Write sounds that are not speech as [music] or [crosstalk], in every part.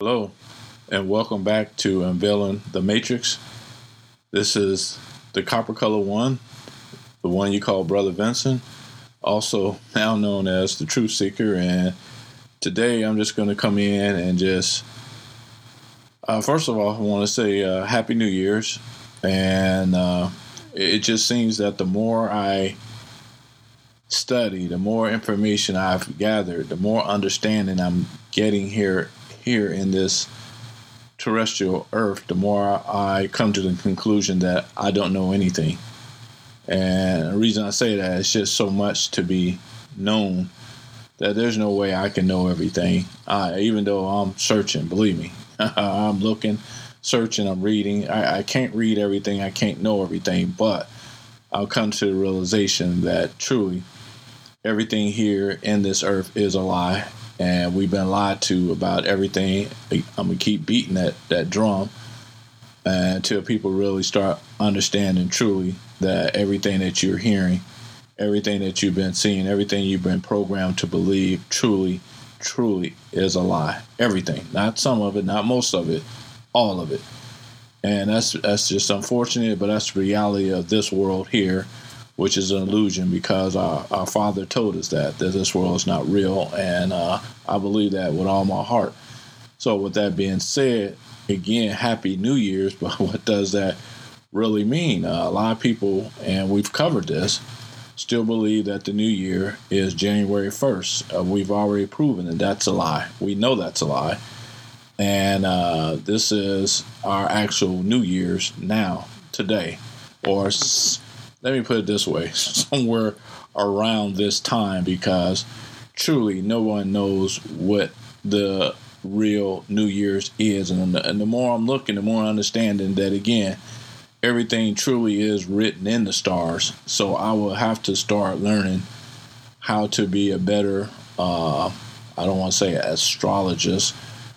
Hello, and welcome back to Unveiling the Matrix. This is the copper color one, the one you call Brother Vincent, also now known as the Truth Seeker. And today I'm just going to come in and just, uh, first of all, I want to say uh, Happy New Year's. And uh, it just seems that the more I study, the more information I've gathered, the more understanding I'm getting here here in this terrestrial earth, the more I come to the conclusion that I don't know anything. And the reason I say that is just so much to be known that there's no way I can know everything. Even though I'm searching, believe me, [laughs] I'm looking, searching, I'm reading. I, I can't read everything, I can't know everything, but I'll come to the realization that truly everything here in this earth is a lie and we've been lied to about everything. I'm gonna keep beating that that drum uh, until people really start understanding truly that everything that you're hearing, everything that you've been seeing, everything you've been programmed to believe, truly, truly is a lie. Everything, not some of it, not most of it, all of it. And that's that's just unfortunate, but that's the reality of this world here which is an illusion because our, our Father told us that, that this world is not real. And uh, I believe that with all my heart. So, with that being said, again, Happy New Year's, but [laughs] what does that really mean? Uh, a lot of people, and we've covered this, still believe that the new year is January 1st. Uh, we've already proven that that's a lie. We know that's a lie. And uh, this is our actual New Year's now, today, or let me put it this way [laughs] somewhere around this time because truly no one knows what the real New Year's is. And the, and the more I'm looking, the more I'm understanding that again, everything truly is written in the stars. So I will have to start learning how to be a better, uh, I don't want to say astrologist,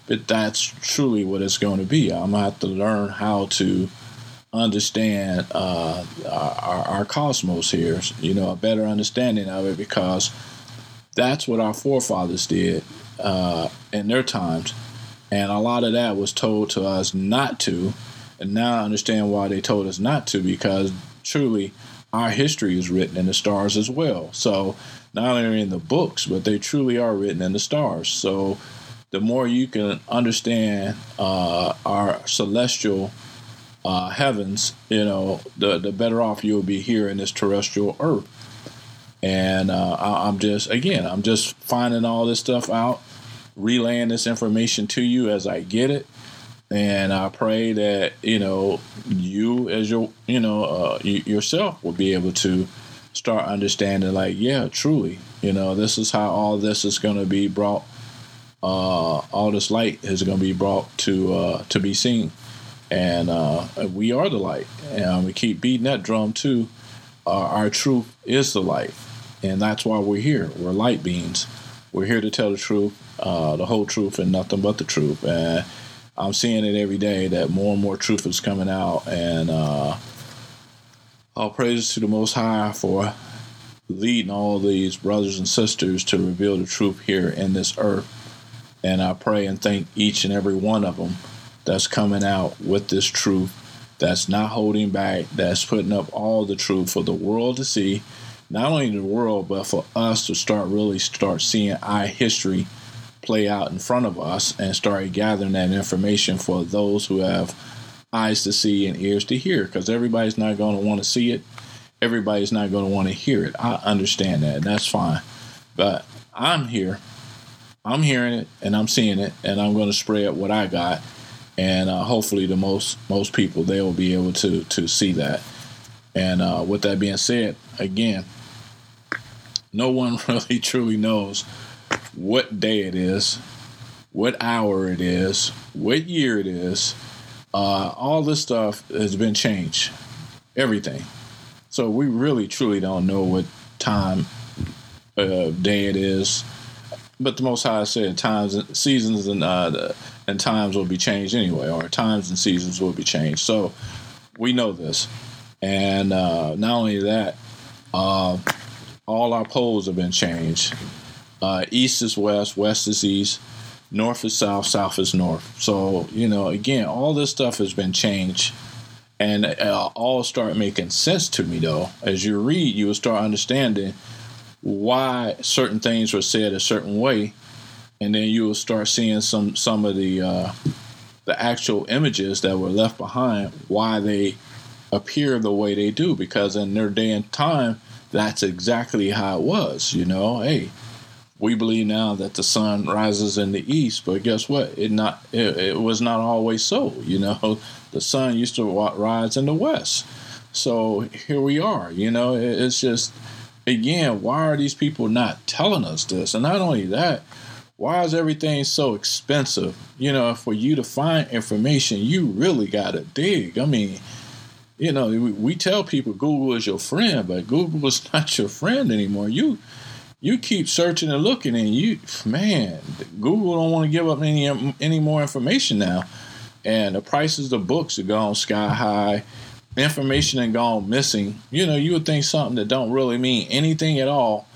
but that's truly what it's going to be. I'm going to have to learn how to understand uh, our, our cosmos here, you know, a better understanding of it because that's what our forefathers did uh, in their times. And a lot of that was told to us not to. And now I understand why they told us not to because truly our history is written in the stars as well. So not only in the books, but they truly are written in the stars. So the more you can understand uh, our celestial uh, heavens, you know, the the better off you'll be here in this terrestrial earth. And uh, I, I'm just again, I'm just finding all this stuff out, relaying this information to you as I get it, and I pray that you know you as your you know uh, you, yourself will be able to start understanding like yeah truly you know this is how all this is going to be brought uh, all this light is going to be brought to uh, to be seen and uh, we are the light. And we keep beating that drum too. Uh, our truth is the light, and that's why we're here. We're light beings. We're here to tell the truth, uh, the whole truth, and nothing but the truth. And I'm seeing it every day that more and more truth is coming out. And uh, all praises to the Most High for leading all these brothers and sisters to reveal the truth here in this earth. And I pray and thank each and every one of them that's coming out with this truth, that's not holding back, that's putting up all the truth for the world to see, not only the world, but for us to start really start seeing our history play out in front of us and start gathering that information for those who have eyes to see and ears to hear because everybody's not going to want to see it. Everybody's not going to want to hear it. I understand that that's fine. But i'm here. I'm hearing it and i'm seeing it and i'm going to spread what i got and uh, hopefully the most most people they will be able to to see that. And uh, with that being said, again, no one [laughs] really truly knows what day it is, what hour it is, what year it is. Uh, all this stuff has been changed, everything. So we really truly don't know what time uh, day it is. But the Most High said times, seasons, and uh, the, and times will be changed anyway, or times and seasons will be changed. So we know this. And uh, not only that, uh, all our poles have been changed. Uh, east is west, west is east. north is south, south is north. So, you know, again, all this stuff has been changed and uh, all start making sense to me though. As you read, you will start understanding why certain things were said a certain way, and then you will start seeing some some of the uh, the actual images that were left behind, why they appear the way they do. Because in their day and time, that's exactly how it was. You know, hey, we believe now that the sun rises in the east, but guess what? It not it, it was not always so. You know, [laughs] the sun used to rise in the west. So here we are. You know, it, it's just again, why are these people not telling us this? And not only that, why is everything so expensive? You know, for you to find information, you really got to dig. I mean, you know, we, tell people Google is your friend, but Google is [laughs] not your friend anymore. You you keep searching and looking, and you, man, Google don't want to give up any any more information now, and the prices of books are gone sky high. Information and gone missing. You know, you would think something that don't really mean anything at all.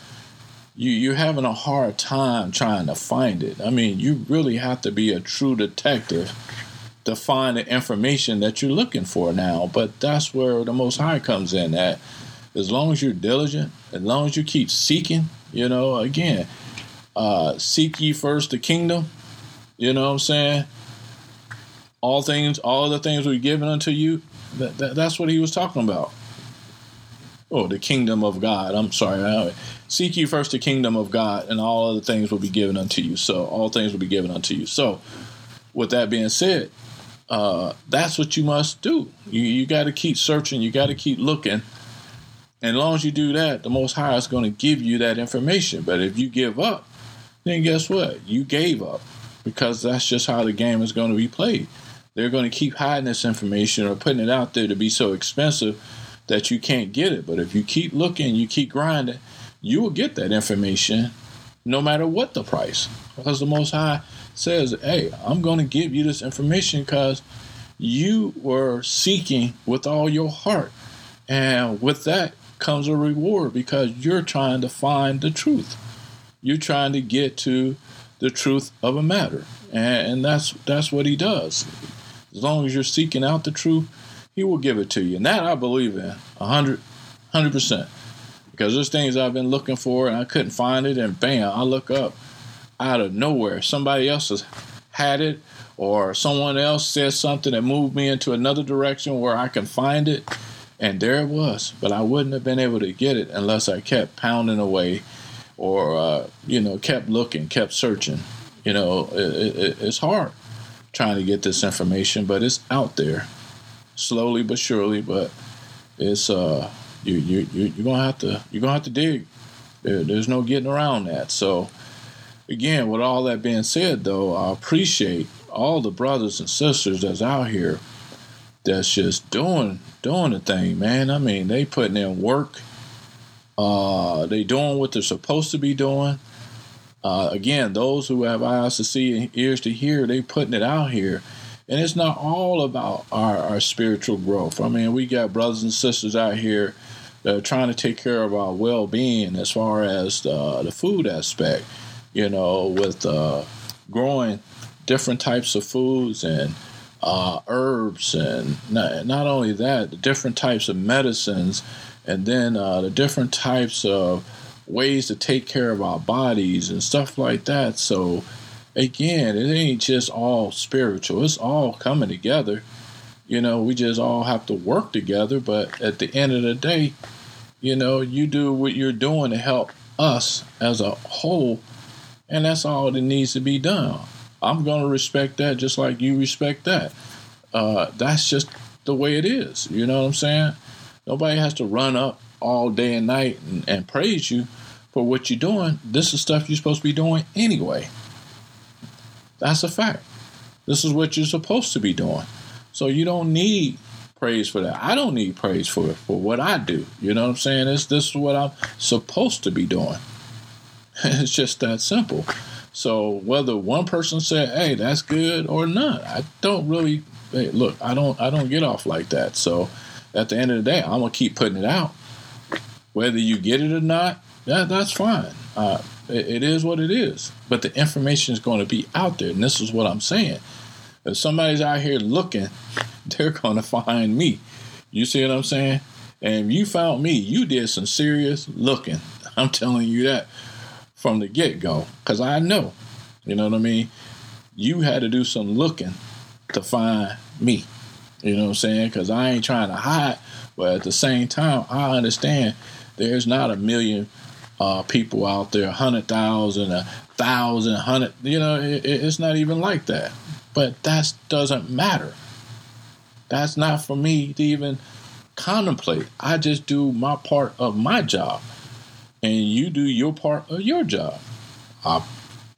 You you're having a hard time trying to find it. I mean, you really have to be a true detective to find the information that you're looking for now. But that's where the Most High comes in. That as long as you're diligent, as long as you keep seeking, you know, again, uh, seek ye first the kingdom. You know what I'm saying? All things, all the things we given unto you. That, that, that's what he was talking about. Oh, the kingdom of God. I'm sorry. Seek ye first the kingdom of God, and all other things will be given unto you. So, all things will be given unto you. So, with that being said, uh, that's what you must do. You, you got to keep searching. You got to keep looking and as long as you do that, the Most High is going to give you that information. But if you give up, then guess what? You gave up because that's just how the game is going to be played. They're going to keep hiding this information or putting it out there to be so expensive that you can't get it. But if you keep looking, you keep grinding, you will get that information no matter what the price. Because the Most High says, hey, I'm going to give you this information because you were seeking with all your heart. And with that, comes a reward because you're trying to find the truth. You're trying to get to the truth of a matter. And, that's that's what he does. As long as you're seeking out the truth, he will give it to you. And that I believe in 100 100%. Because there's things I've been looking for and I couldn't find it and bam, I look up out of nowhere. Somebody else has had it or someone else says something that moved me into another direction where I can find it and there it was. But I wouldn't have been able to get it unless I kept pounding away or, uh, you know, kept looking, kept searching. You know, it, it, it's hard trying to get this information, but it's out there slowly but surely. But it's, uh, you, you, you, you're to have to, you're to have to dig. There, there's no getting around that. So, again, with all that being said, though, I appreciate all the brothers and sisters that's out here that's just doing doing the thing, man. I mean, they putting in work. Uh, they doing what they're supposed to be doing. Uh, again, those who have eyes to see and ears to hear, they putting it out here. And it's not all about our, our spiritual growth. I mean, we got brothers and sisters out here that are trying to take care of our well being as far as the, the food aspect, you know, with uh, growing different types of foods and uh, herbs, and not, not, only that, the different types of medicines, and then uh, the different types of ways to take care of our bodies and stuff like that. So, again, it ain't just all spiritual, it's all coming together. You know, we just all have to work together, but at the end of the day, you know, you do what you're doing to help us as a whole, and that's all that needs to be done. I'm going to respect that just like you respect that. Uh, that's just the way it is. You know what I'm saying? Nobody has to run up all day and night and, and praise you for what you're doing. This is stuff you're supposed to be doing anyway. That's a fact. This is what you're supposed to be doing. So you don't need praise for that. I don't need praise for for what I do. You know what I'm saying? This this is what I'm supposed to be doing. [laughs] it's just that simple. So whether one person said, "Hey, that's good" or not, I don't really hey, look. I don't I don't get off like that. So at the end of the day, I'm gonna keep putting it out. Whether you get it or not, that that's fine. Uh, It, it is what it is. But the information is going to be out there, and this is what I'm saying. If somebody's out here looking, [laughs] they're going to find me. You see what I'm saying? And if you found me, you did some serious looking. [laughs] I'm telling you that from the get go, because I know. You know what I mean? You had to do some looking to find me. You know what I'm saying? Because I ain't trying to hide, but at the same time, I understand there's not a million uh, people out there, a hundred thousand, a thousand, hundred. You know, it, it's not even like that. But that doesn't matter. That's not for me to even contemplate. I just do my part of my job, and you do your part of your job. I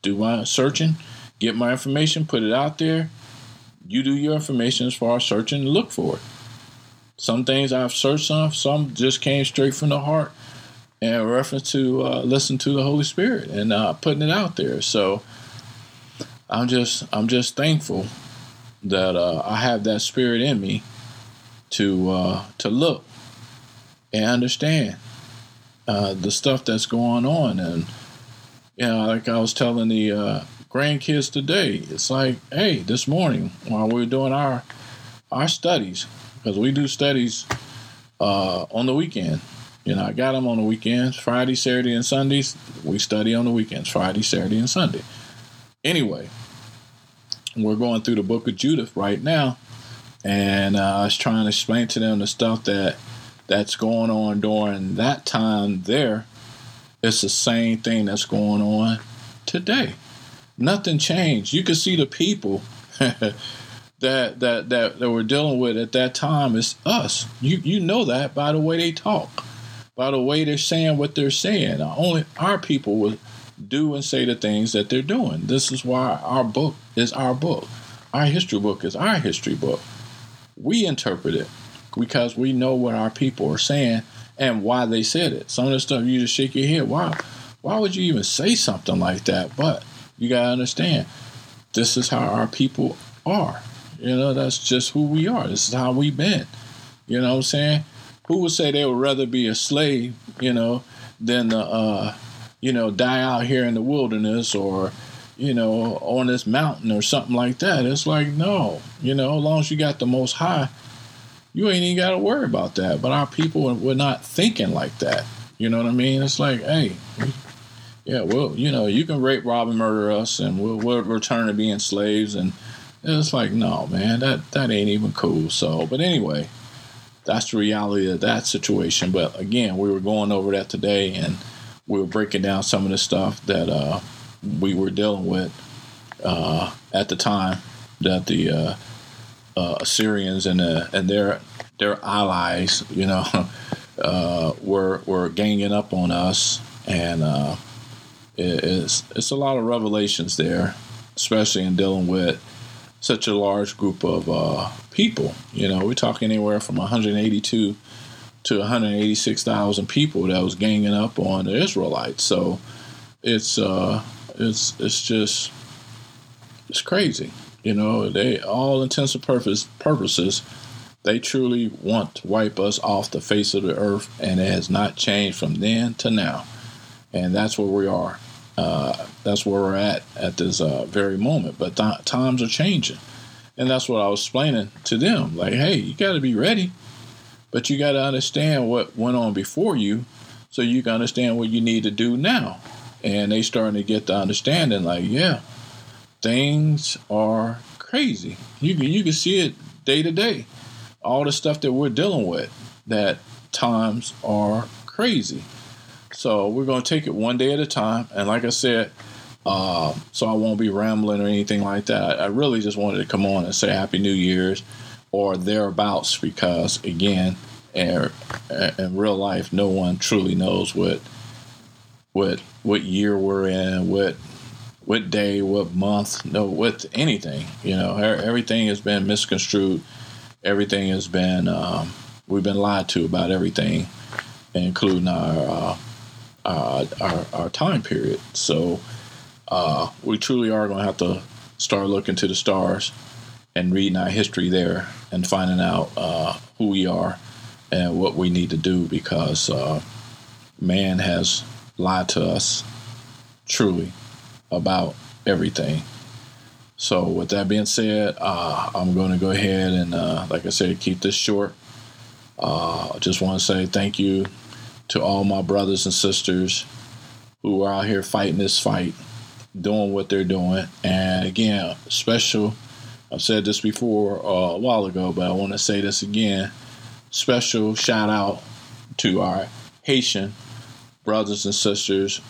do my searching, get my information, put it out there. You do your information as far as searching look for it. Some things I've searched on, some just came straight from the heart in reference to uh, listen to the Holy Spirit and uh, putting it out there. So I'm just I'm just thankful that uh, I have that spirit in me to uh, to look and understand uh, the stuff that's going on and you know like I was telling the uh, grandkids today it's like hey this morning while we are doing our our studies because we do studies uh, on the weekend you know I got them on the weekends Friday Saturday and Sundays we study on the weekends Friday Saturday and Sunday anyway we're going through the book of Judith right now, and uh, I was trying to explain to them the stuff that that's going on during that time there. It's the same thing that's going on today. Nothing changed. You can see the people [laughs] that that that that we're dealing with at that time is us. You you know that by the way they talk, by the way they're saying what they're saying. Only our people will do and say the things that they're doing. This is why our book is our book. Our history book is our history book. We interpret it because we know what our people are saying and why they said it. Some of the stuff you just shake your head. Why? Why would you even say something like that? But you gotta understand, this is how our people are. You know, that's just who we are. This is how we've been. You know what I'm saying? Who would say they would rather be a slave, you know, than uh, you know, die out here in the wilderness or, you know, on this mountain or something like that. It's like, no, you know, as long as you got the most high, you ain't even got to worry about that. But our people were not thinking like that. You know what I mean? It's like, hey, yeah, well, you know, you can rape, rob, and murder us, and we'll, we'll return to being slaves. And it's like, no, man, that that ain't even cool. So, but anyway, that's the reality of that situation. But again, we were going over that today, and we were breaking down some of the stuff that uh, we were dealing with uh, at the time that the uh, uh Assyrians and uh, and their their allies, you know, [laughs] uh, were were ganging up on us, and it's it's a lot of revelations there, especially in dealing with such a large group of people. You know, we're talking anywhere from 182 to 186,000 people that was ganging up on the Israelites. So it's uh, it's it's just it's crazy. You know, they all intents and purpose, purposes, they truly want to wipe us off the face of the earth, and it has not changed from then to now. And that's where we are. Uh, that's where we're at at this uh, very moment. But th- times are changing, and that's what I was explaining to them. Like, hey, you got to be ready. But you got to understand what went on before you so you can understand what you need to do now. And they starting to get the understanding like, yeah, things are crazy. You can, you can see it day to day. All the stuff that we're dealing with, that times are crazy. So we're going to take it one day at a time. And like I said, uh, so I won't be rambling or anything like that. I really just wanted to come on and say Happy New Year's or thereabouts because again in, in real life no one truly knows what what what year we're in what what day what month no what anything you know everything has been misconstrued everything has been um, we've been lied to about everything including our uh, our, our time period so uh, we truly are going to have to start looking to the stars and reading our history there and finding out uh, who we are and what we need to do because uh, man has lied to us truly about everything. So, with that being said, uh, I'm going to go ahead and, uh, like I said, keep this short. Uh, I just want to say thank you to all my brothers and sisters who are out here fighting this fight, doing what they're doing. And again, special, I've said this before uh, a while ago, but I want to say this again. Special shout out to our Haitian brothers and sisters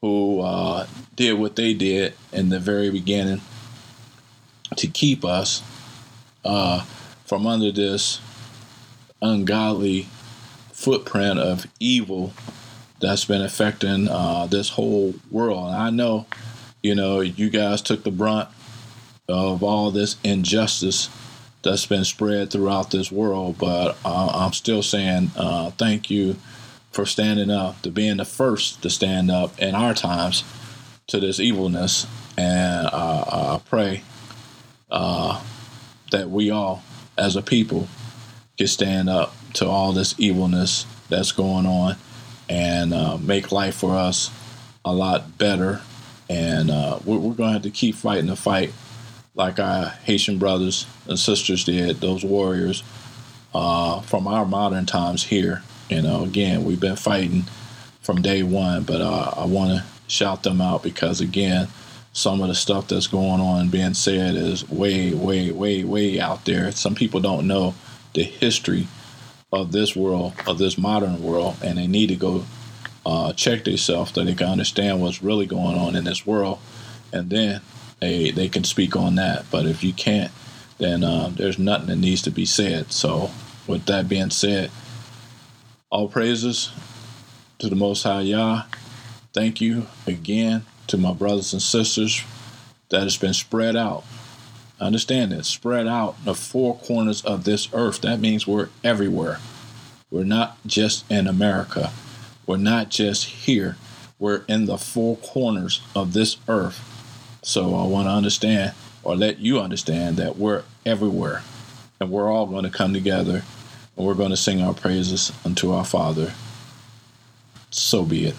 who uh, did what they did in the very beginning to keep us uh, from under this ungodly footprint of evil that's been affecting uh, this whole world. And I know, you know, you guys took the brunt of all this injustice that's been spread throughout this world, but uh, I'm still saying uh, thank you for standing up, to being the first to stand up in our times to this evilness. And uh, I pray uh, that we all, as a people, can stand up to all this evilness that's going on and uh, make life for us a lot better. And uh, we're, we're going to have to keep fighting the fight like our Haitian brothers and sisters did, those warriors uh, from our modern times here. You know, again, we've been fighting from day one, but uh, I want to shout them out because, again, some of the stuff that's going on being said is way, way, way, way out there. Some people don't know the history of this world, of this modern world, and they need to go uh, check themselves so they can understand what's really going on in this world, and then they they can speak on that. But if you can't, then uh, there's nothing that needs to be said. So, with that being said, all praises to the Most High Yah. Thank you again to my brothers and sisters that has been spread out. Understand it, spread out the four corners of this earth. That means we're everywhere. We're not just in America. We're not just here. We're in the four corners of this earth. So I want to understand or let you understand that we're everywhere and we're all going to come together and we're going to sing our praises unto our Father. So be it.